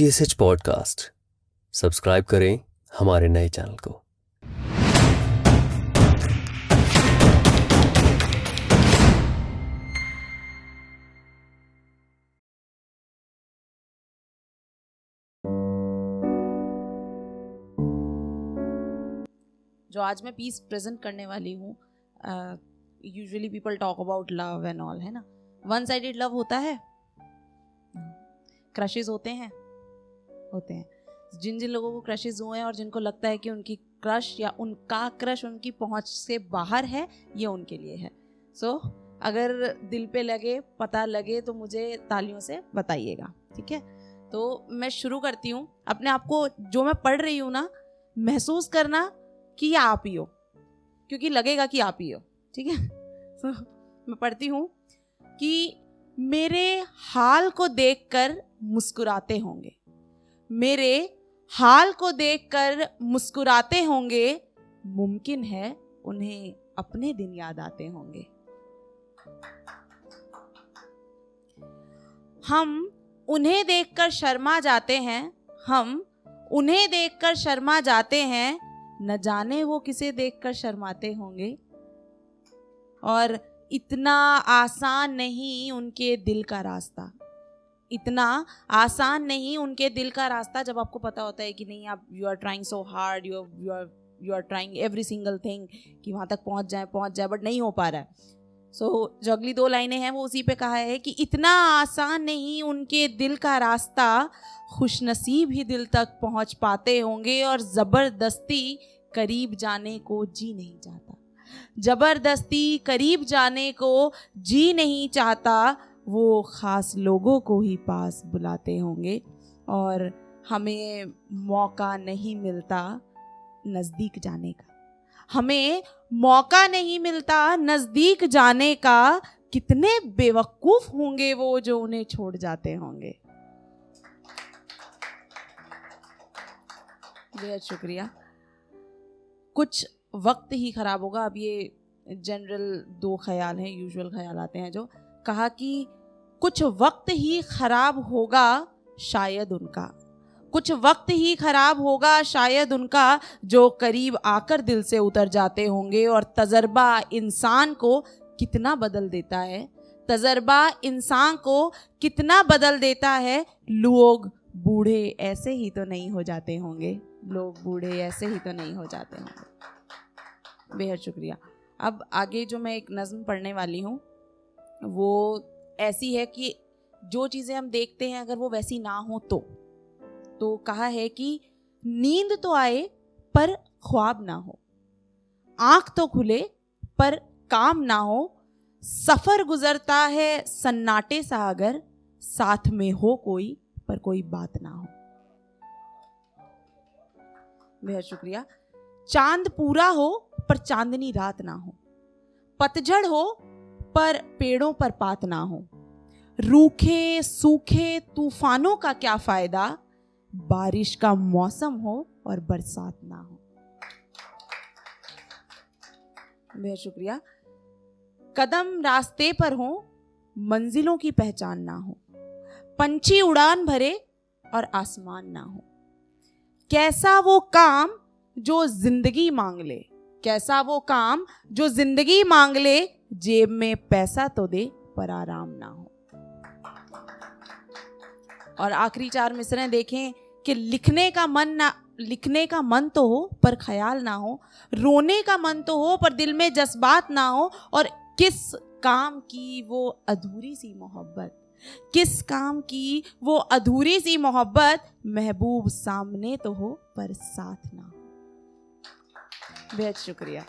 T S H podcast subscribe करें हमारे नए चैनल को। जो आज मैं पीस प्रेजेंट करने वाली हूँ usually people talk about love and all है ना? वन साइडेड लव होता है? क्रशेज होते हैं। होते हैं। जिन जिन लोगों को क्रशेज हुए हैं और जिनको लगता है कि उनकी क्रश या उनका क्रश उनकी पहुँच से बाहर है ये उनके लिए है। सो so, अगर दिल पे लगे पता लगे तो मुझे तालियों से बताइएगा ठीक है? तो मैं शुरू करती हूँ। अपने आप को जो मैं पढ़ रही हूँ ना महसूस करना कि ये आप ही हो क्योंकि लगेगा कि आप ही हो ठीक है? So, मैं पढ़ती हूँ कि मेरे हाल को देखकर मुस्कुराते होंगे। मेरे हाल को देखकर मुस्कुराते होंगे। मुमकिन है उन्हें अपने दिन याद आते होंगे। हम उन्हें देखकर शर्मा जाते हैं। हम उन्हें देखकर शर्मा जाते हैं। न जाने वो किसे देखकर शर्माते होंगे। और इतना आसान नहीं उनके दिल का रास्ता। इतना आसान नहीं उनके दिल का रास्ता जब आपको पता होता है कि नहीं आप you are trying so hard you you are you are trying every single thing कि वहाँ तक पहुँच जाए पहुँच जाए बट नहीं हो पा रहा है। सो so, जो अगली दो लाइनें हैं वो उसी पे कहा है कि इतना आसान नहीं उनके दिल का रास्ता खुशनसीब ही दिल तक पहुँच पाते होंगे और ज़बरदस्ती करीब जाने को जी नहीं चाहता। ज़बरदस्ती करीब जाने को जी नहीं चाहता वो ख़ास लोगों को ही पास बुलाते होंगे और हमें मौका नहीं मिलता नज़दीक जाने का। हमें मौका नहीं मिलता नज़दीक जाने का, कितने बेवकूफ़ होंगे वो जो उन्हें छोड़ जाते होंगे। बेहद शुक्रिया। कुछ वक्त ही ख़राब होगा। अब ये जनरल दो ख्याल हैं यूजुअल ख्याल आते हैं जो। कहा कि कुछ वक्त ही खराब होगा शायद उनका। कुछ वक्त ही खराब होगा शायद उनका, जो करीब आकर दिल से उतर जाते होंगे और तजर्बा इंसान को कितना बदल देता है। तजर्बा इंसान को कितना बदल देता है। लोग बूढ़े ऐसे ही तो नहीं हो जाते होंगे। लोग बूढ़े ऐसे ही तो नहीं हो जाते होंगे। बेहद शुक्रिया। अब आगे जो मैं एक नज़म पढ़ने वाली हूँ, वो ऐसी है कि जो चीज़ें हम देखते हैं, अगर वो वैसी ना हो तो। तो कहा है कि नींद तो आए, पर ख्वाब ना हो। आँख तो खुले, पर काम ना हो। सफ़र गुजरता है सन्नाटे सा अगर साथ में हो कोई, पर कोई बात ना हो। बेहद शुक्रिया। चाँद पूरा हो, पर चांदनी रात ना हो। पतझड़ हो पर पेड़ों पर पात ना हो। रूखे, सूखे तूफानों का क्या फ़ायदा? बारिश का मौसम हो और बरसात ना हो। बेहद शुक्रिया। कदम रास्ते पर हो, मंजिलों की पहचान ना हो। पंछी उड़ान भरे और आसमान ना हो। कैसा वो काम जो ज़िंदगी मांग ले? कैसा वो काम जो ज़िंदगी मांग ले जेब में पैसा तो दे, पर आराम ना हो। और आखिरी चार मिसरें देखें कि लिखने का मन ना, लिखने का मन तो हो, पर ख्याल ना हो। रोने का मन तो हो, पर दिल में जज्बात ना हो। और किस काम की वो अधूरी सी मोहब्बत? किस काम की वो अधूरी सी मोहब्बत? महबूब सामने तो हो, पर साथ ना हो। बेहद शुक्रिया।